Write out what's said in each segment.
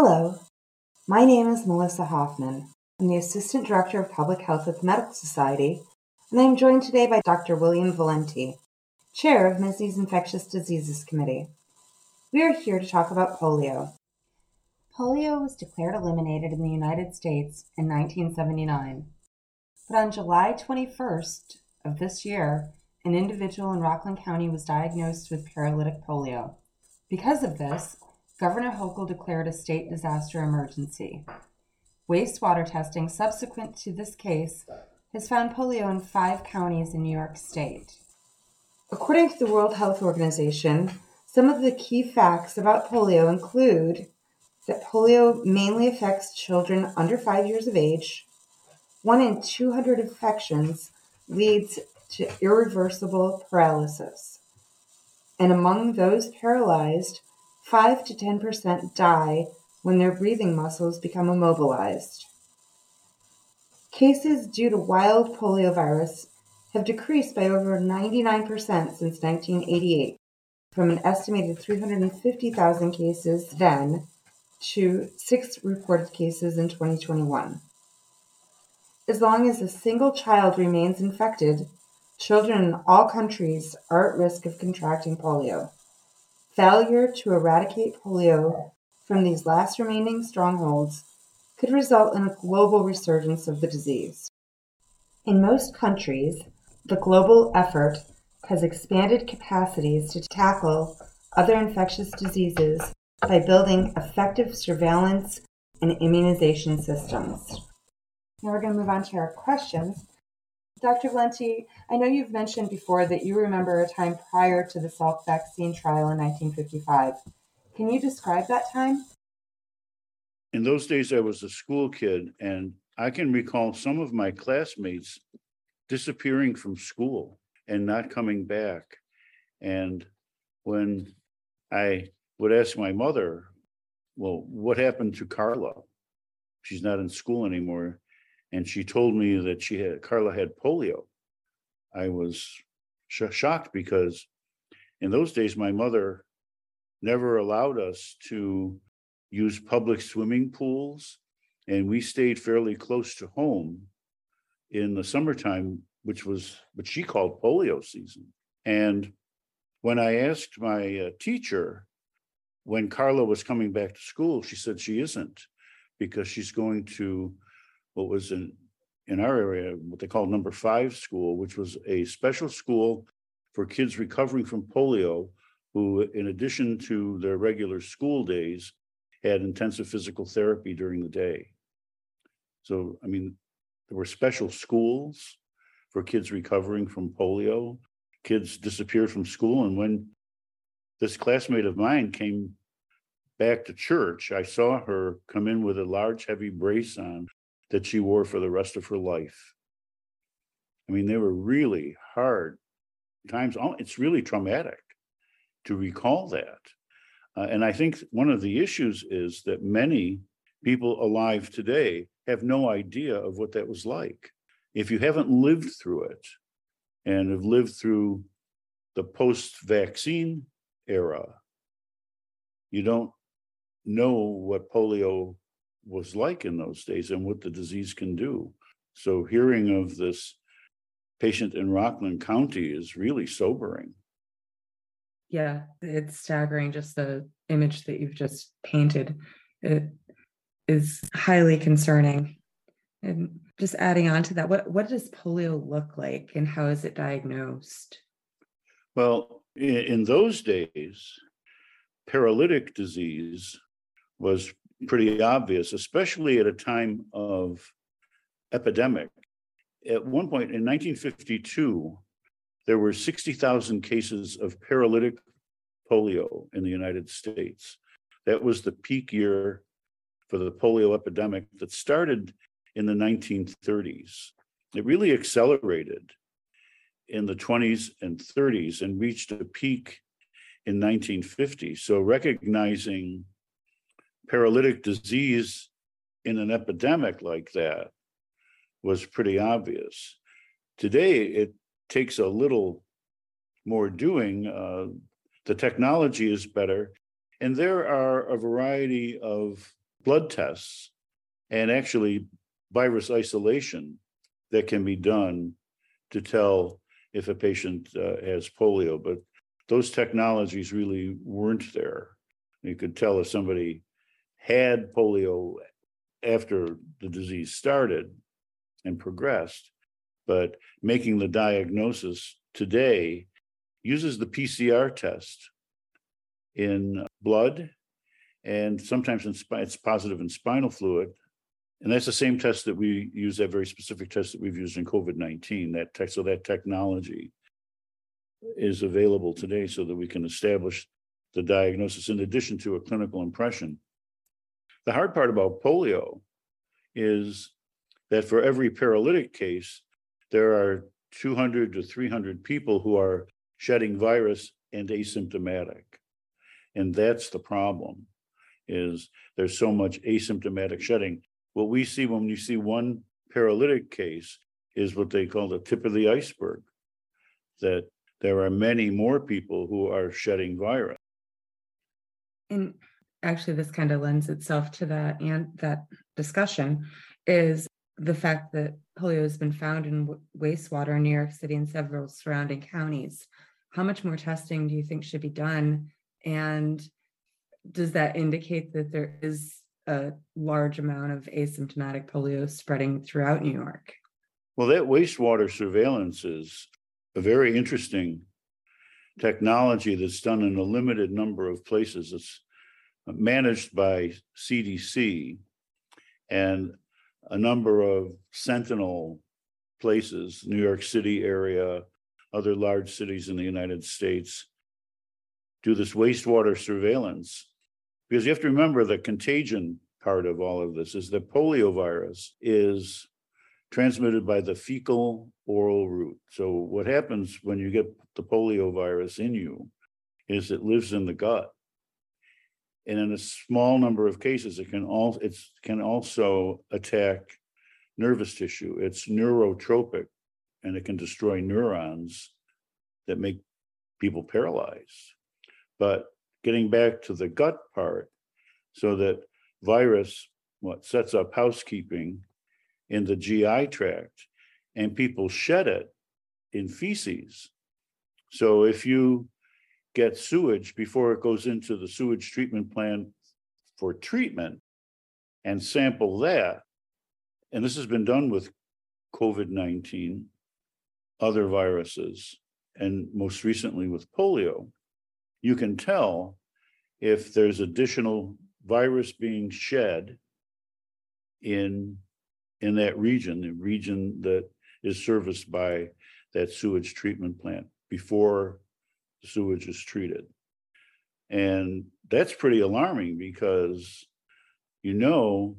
Hello, my name is Melissa Hoffman. I'm the Assistant Director of Public Health at the Medical Society, and I am joined today by Dr. William Valenti, Chair of MSSNY's Infectious Diseases Committee. We are here to talk about polio. Polio was declared eliminated in the United States in 1979, but on July 21st of this year, an individual in Rockland County was diagnosed with paralytic polio. Because of this, Governor Hochul declared a state disaster emergency. Wastewater testing subsequent to this case has found polio in five counties in New York State. According to the World Health Organization, some of the key facts about polio include that polio mainly affects children under five years of age. One in 200 infections leads to irreversible paralysis. And among those paralyzed, 5 to 10% die when their breathing muscles become immobilized. Cases due to wild poliovirus have decreased by over 99% since 1988, from an estimated 350,000 cases then to six reported cases in 2021. As long as a single child remains infected, children in all countries are at risk of contracting polio. Failure to eradicate polio from these last remaining strongholds could result in a global resurgence of the disease. In most countries, the global effort has expanded capacities to tackle other infectious diseases by building effective surveillance and immunization systems. Now we're going to move on to our questions. Dr. Valenti, I know you've mentioned before that you remember a time prior to the Salk vaccine trial in 1955. Can you describe that time? In those days, I was a school kid, and I can recall some of my classmates disappearing from school and not coming back. And when I would ask my mother, Well, what happened to Carla? She's not in school anymore and she told me that she had Carla had polio. I was sh- shocked because in those days my mother never allowed us to use public swimming pools and we stayed fairly close to home in the summertime which was what she called polio season and when i asked my uh, teacher when carla was coming back to school she said she isn't because she's going to what was in in our area what they call number five school, which was a special school for kids recovering from polio who, in addition to their regular school days, had intensive physical therapy during the day. So, I mean, there were special schools for kids recovering from polio. Kids disappeared from school. And when this classmate of mine came back to church, I saw her come in with a large, heavy brace on that she wore for the rest of her life. I mean, they were really hard times. Oh, it's really traumatic to recall that. Uh, and I think one of the issues is that many people alive today have no idea of what that was like. If you haven't lived through it and have lived through the post vaccine era, you don't know what polio was like in those days and what the disease can do. So hearing of this patient in Rockland County is really sobering. Yeah, it's staggering just the image that you've just painted. It is highly concerning. And just adding on to that, what, what does polio look like and how is it diagnosed? Well, in, in those days, paralytic disease was pretty obvious, especially at a time of epidemic. At one point in 1952, there were 60,000 cases of paralytic polio in the United States. That was the peak year for the polio epidemic that started in the 1930s. It really accelerated in the 20s and 30s and reached a peak in 1950. So recognizing paralytic disease in an epidemic like that was pretty obvious. Today, it takes a little more doing. Uh, the technology is better, and there are a variety of blood tests and actually virus isolation that can be done to tell if a patient uh, has polio. But those technologies really weren't there. You could tell if somebody had polio after the disease started and progressed, but making the diagnosis today uses the PCR test in blood and sometimes it's positive in spinal fluid. And that's the same test that we use, that very specific test that we've used in COVID 19. That tech, so that technology is available today so that we can establish the diagnosis in addition to a clinical impression. The hard part about polio is that for every paralytic case, there are 200 to 300 people who are shedding virus and asymptomatic. And that's the problem is there's so much asymptomatic shedding. What we see when you see one paralytic case is what they call the tip of the iceberg, that there are many more people who are shedding virus. And actually, this kind of lends itself to that and that discussion is the fact that polio has been found in w- wastewater in New York City and several surrounding counties. How much more testing do you think should be done? And does that indicate that there is a large amount of asymptomatic polio spreading throughout New York? Well, that wastewater surveillance is a very interesting technology that's done in a limited number of places. It's managed by CDC and a number of sentinel places, New York City area, other large cities in the United States, do this wastewater surveillance. Because you have to remember the contagion part of all of this is that polio virus is transmitted by the fecal oral route. So what happens when you get the polio virus in you is it lives in the gut. And in a small number of cases, it can all it can also attack nervous tissue. It's neurotropic and it can destroy neurons that make people paralyzed. But getting back to the gut part, so that virus what sets up housekeeping in the GI tract and people shed it in feces. So if you get sewage before it goes into the sewage treatment plant for treatment and sample that, and this has been done with COVID 19, other viruses, and most recently with polio, you can tell if there's additional virus being shed in in that region, the region that is serviced by that sewage treatment plant before sewage is treated. And that's pretty alarming because you know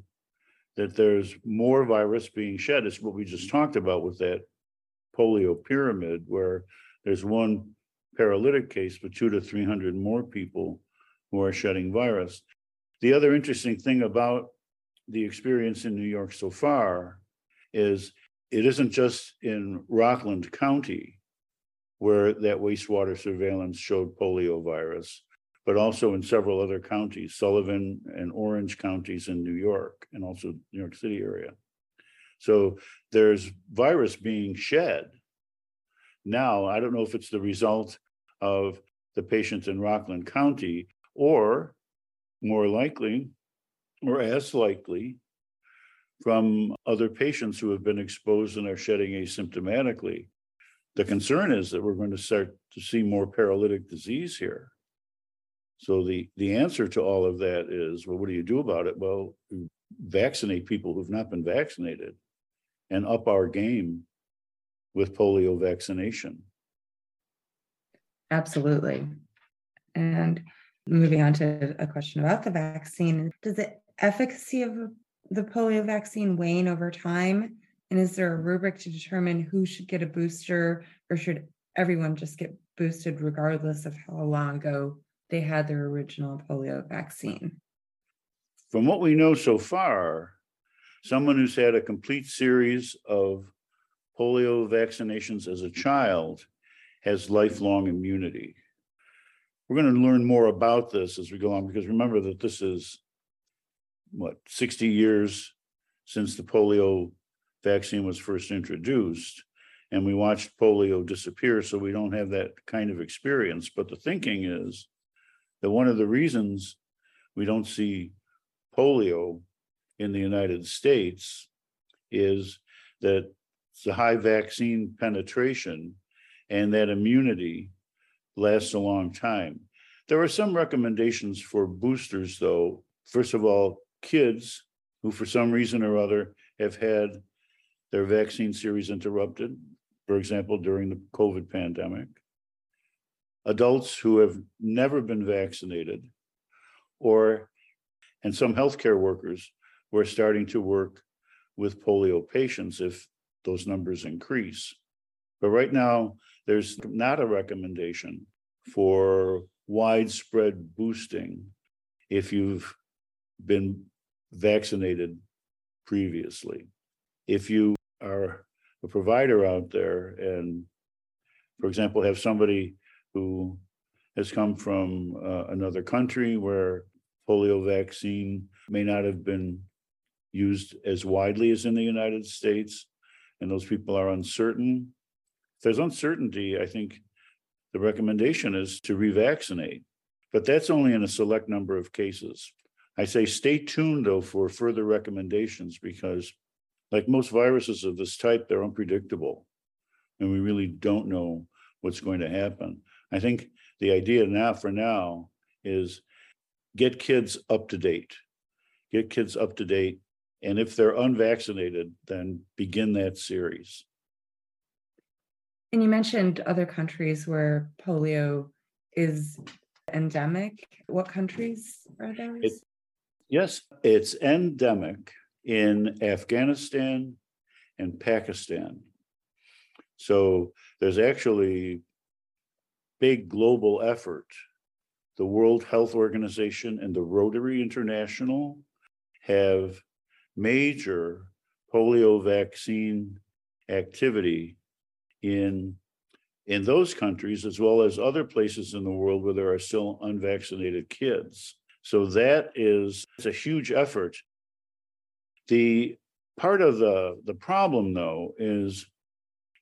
that there's more virus being shed. It's what we just talked about with that polio pyramid, where there's one paralytic case, but two to 300 more people who are shedding virus. The other interesting thing about the experience in New York so far is it isn't just in Rockland County where that wastewater surveillance showed polio virus, but also in several other counties, Sullivan and Orange counties in New York, and also New York City area. So there's virus being shed. Now, I don't know if it's the result of the patients in Rockland County or more likely or as likely from other patients who have been exposed and are shedding asymptomatically. The concern is that we're going to start to see more paralytic disease here. So the, the answer to all of that is, well, what do you do about it? Well, vaccinate people who've not been vaccinated and up our game with polio vaccination. Absolutely. And moving on to a question about the vaccine, does the efficacy of the polio vaccine wane over time? And is there a rubric to determine who should get a booster or should everyone just get boosted regardless of how long ago they had their original polio vaccine? From what we know so far, someone who's had a complete series of polio vaccinations as a child has lifelong immunity. We're going to learn more about this as we go on because remember that this is what, 60 years since the polio vaccine was first introduced. And we watched polio disappear, so we don't have that kind of experience. But the thinking is that one of the reasons we don't see polio in the United States is that the high vaccine penetration and that immunity lasts a long time. There are some recommendations for boosters, though. First of all, kids who, for some reason or other, have had their vaccine series interrupted, for example, during the COVID pandemic. Adults who have never been vaccinated, or, and some healthcare workers who are starting to work with polio patients if those numbers increase. But right now, there's not a recommendation for widespread boosting if you've been vaccinated previously. If you are a provider out there and, for example, have somebody who has come from uh, another country where polio vaccine may not have been used as widely as in the United States, and those people are uncertain. If there's uncertainty, I think the recommendation is to revaccinate, but that's only in a select number of cases. I say stay tuned though for further recommendations because, like most viruses of this type, they're unpredictable. And we really don't know what's going to happen. I think the idea now for now is get kids up to date. Get kids up to date. And if they're unvaccinated, then begin that series. And you mentioned other countries where polio is endemic. What countries are those? It, yes, it's endemic in Afghanistan and Pakistan. So there's actually big global effort. The World Health Organization and the Rotary International have major polio vaccine activity in in those countries as well as other places in the world where there are still unvaccinated kids. So that is it's a huge effort. The part of the the problem though is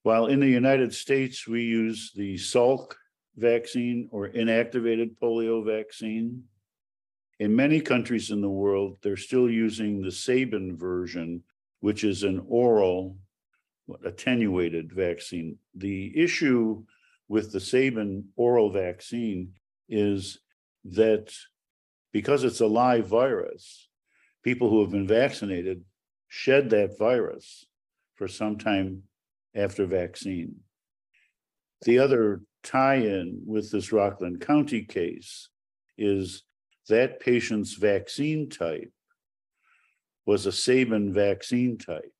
while in the United States we use the Salk vaccine or inactivated polio vaccine, in many countries in the world they're still using the Sabin version, which is an oral attenuated vaccine. The issue with the Sabin oral vaccine is that because it's a live virus, people who have been vaccinated shed that virus for some time after vaccine. The other tie in with this Rockland County case is that patient's vaccine type was a Sabin vaccine type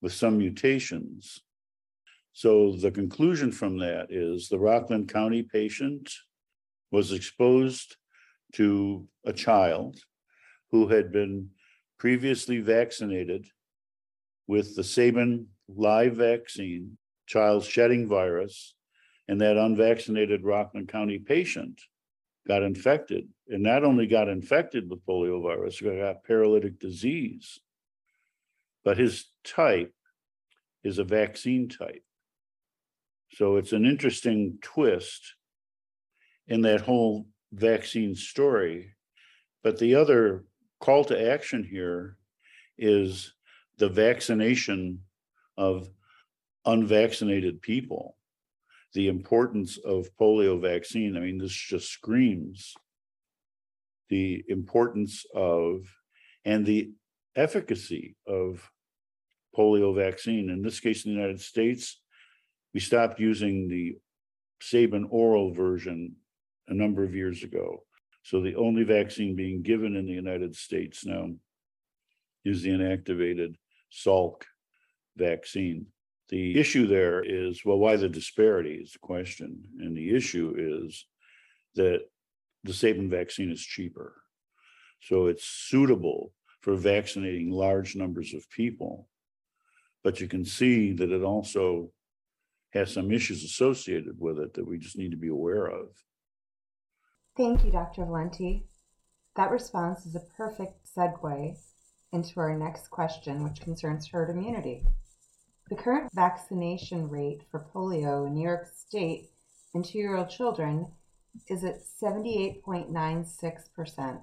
with some mutations. So the conclusion from that is the Rockland County patient was exposed to a child who had been previously vaccinated with the Sabin live vaccine, child shedding virus, and that unvaccinated Rockland County patient got infected and not only got infected with poliovirus, but got paralytic disease but his type is a vaccine type. So it's an interesting twist in that whole vaccine story. But the other call to action here is the vaccination of unvaccinated people, the importance of polio vaccine. I mean, this just screams the importance of and the efficacy of polio vaccine. In this case, in the United States, we stopped using the Sabin oral version a number of years ago. So the only vaccine being given in the United States now is the inactivated Salk vaccine. The issue there is well, why the disparity is the question. And the issue is that the Sabin vaccine is cheaper. So it's suitable for vaccinating large numbers of people. But you can see that it also has some issues associated with it that we just need to be aware of. Thank you, Dr. Valenti. That response is a perfect segue into our next question, which concerns herd immunity. The current vaccination rate for polio in New York State in two year old children is at 78.96%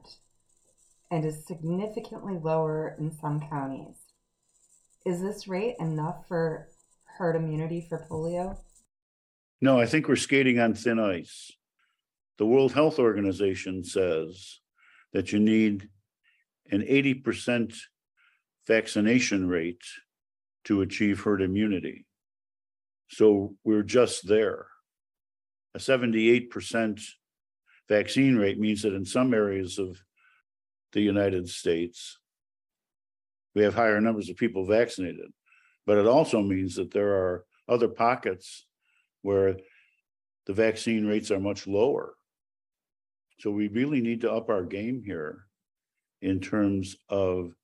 and is significantly lower in some counties. Is this rate enough for herd immunity for polio? No, I think we're skating on thin ice. The World Health Organization says that you need an eighty percent vaccination rate to achieve herd immunity. So we're just there. A seventy-eight percent vaccine rate means that in some areas of the United States, we have higher numbers of people vaccinated. But it also means that there are other pockets where the vaccine rates are much lower. So we really need to up our game here in terms of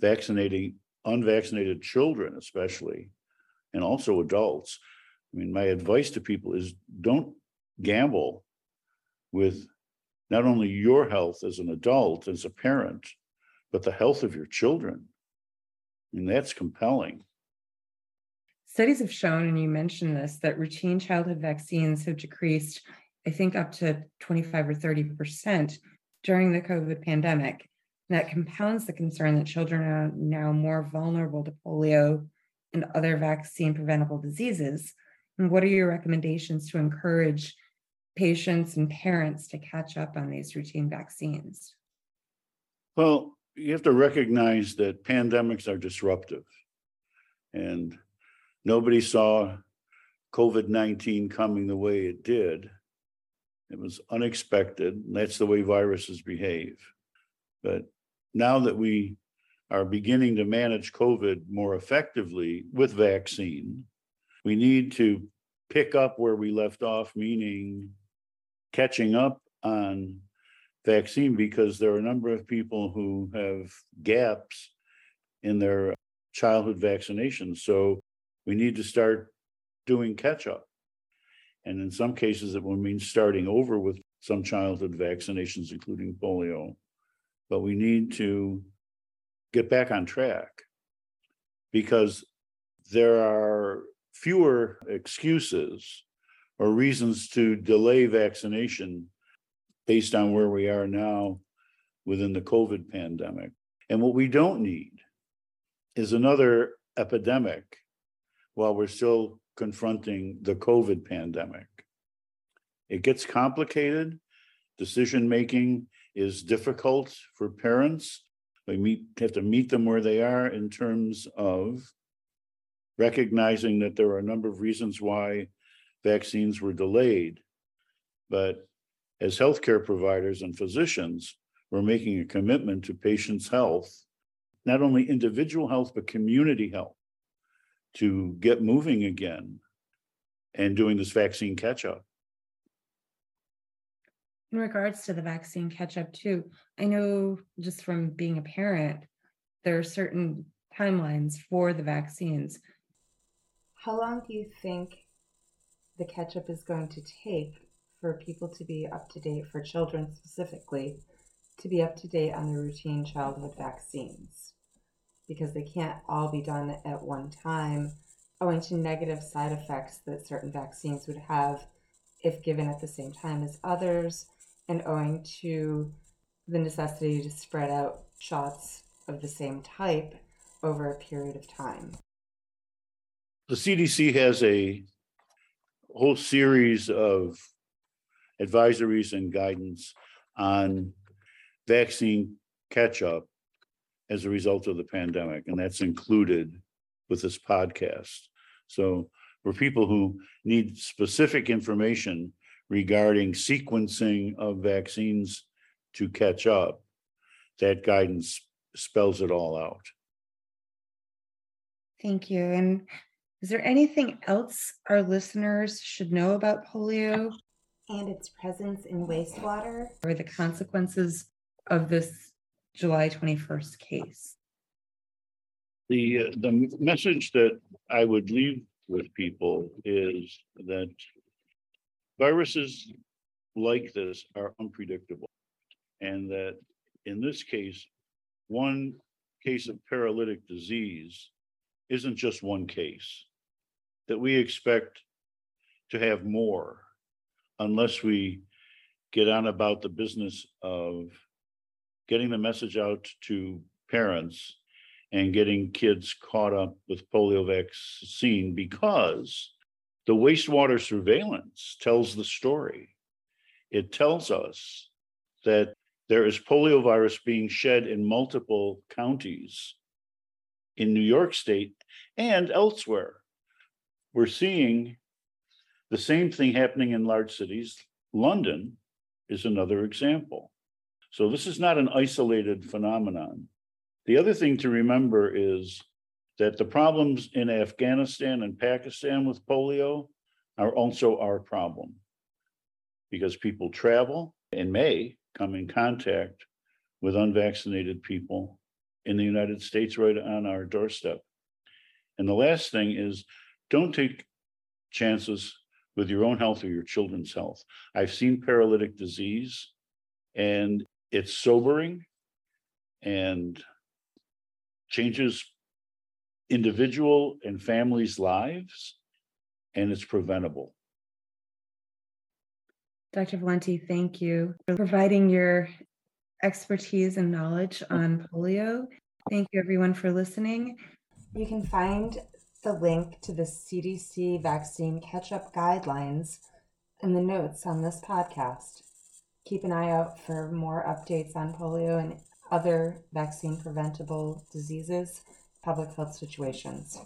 vaccinating unvaccinated children especially, and also adults. I mean, my advice to people is don't gamble with not only your health as an adult, as a parent, but the health of your children. And that's compelling. Studies have shown, and you mentioned this, that routine childhood vaccines have decreased, I think, up to 25 or 30% during the COVID pandemic. And that compounds the concern that children are now more vulnerable to polio and other vaccine preventable diseases. And what are your recommendations to encourage patients and parents to catch up on these routine vaccines? Well, you have to recognize that pandemics are disruptive. And nobody saw COVID 19 coming the way it did. It was unexpected. And that's the way viruses behave. But now that we are beginning to manage COVID more effectively with vaccine, we need to pick up where we left off, meaning catching up on vaccine because there are a number of people who have gaps in their childhood vaccinations. So we need to start doing catch up. And in some cases, it will mean starting over with some childhood vaccinations, including polio. But we need to get back on track because there are fewer excuses or reasons to delay vaccination based on where we are now within the COVID pandemic. And what we don't need is another epidemic while we're still confronting the COVID pandemic. It gets complicated. Decision making is difficult for parents. We meet, have to meet them where they are in terms of recognizing that there are a number of reasons why vaccines were delayed. But as healthcare providers and physicians, we're making a commitment to patients' health, not only individual health, but community health to get moving again and doing this vaccine catch up. In regards to the vaccine catch up, too, I know just from being a parent, there are certain timelines for the vaccines. How long do you think the catch up is going to take for people to be up to date, for children specifically, to be up to date on the routine childhood vaccines? Because they can't all be done at one time owing to negative side effects that certain vaccines would have if given at the same time as others, and owing to the necessity to spread out shots of the same type over a period of time. The CDC has a whole series of advisories and guidance on vaccine catch up as a result of the pandemic, and that's included with this podcast. So for people who need specific information regarding sequencing of vaccines to catch up, that guidance spells it all out. Thank you. And is there anything else our listeners should know about polio? And its presence in wastewater? Or the consequences of this July 21st case? The, uh, the message that I would leave with people is that viruses like this are unpredictable. And that in this case, one case of paralytic disease isn't just one case. That we expect to have more unless we get on about the business of getting the message out to parents and getting kids caught up with polio vaccine because the wastewater surveillance tells the story. It tells us that there is poliovirus being shed in multiple counties in New York State and elsewhere. We're seeing the same thing happening in large cities. London is another example. So this is not an isolated phenomenon. The other thing to remember is that the problems in Afghanistan and Pakistan with polio are also our problem because people travel and may come in contact with unvaccinated people in the United States right on our doorstep. And the last thing is don't take chances with your own health or your children's health. I've seen paralytic disease and it's sobering and changes individual and families' lives, and it's preventable. Dr. Valenti, thank you for providing your expertise and knowledge on polio. Thank you, everyone, for listening. You can find the link to the CDC vaccine catch up guidelines in the notes on this podcast. Keep an eye out for more updates on polio and other vaccine preventable diseases, public health situations.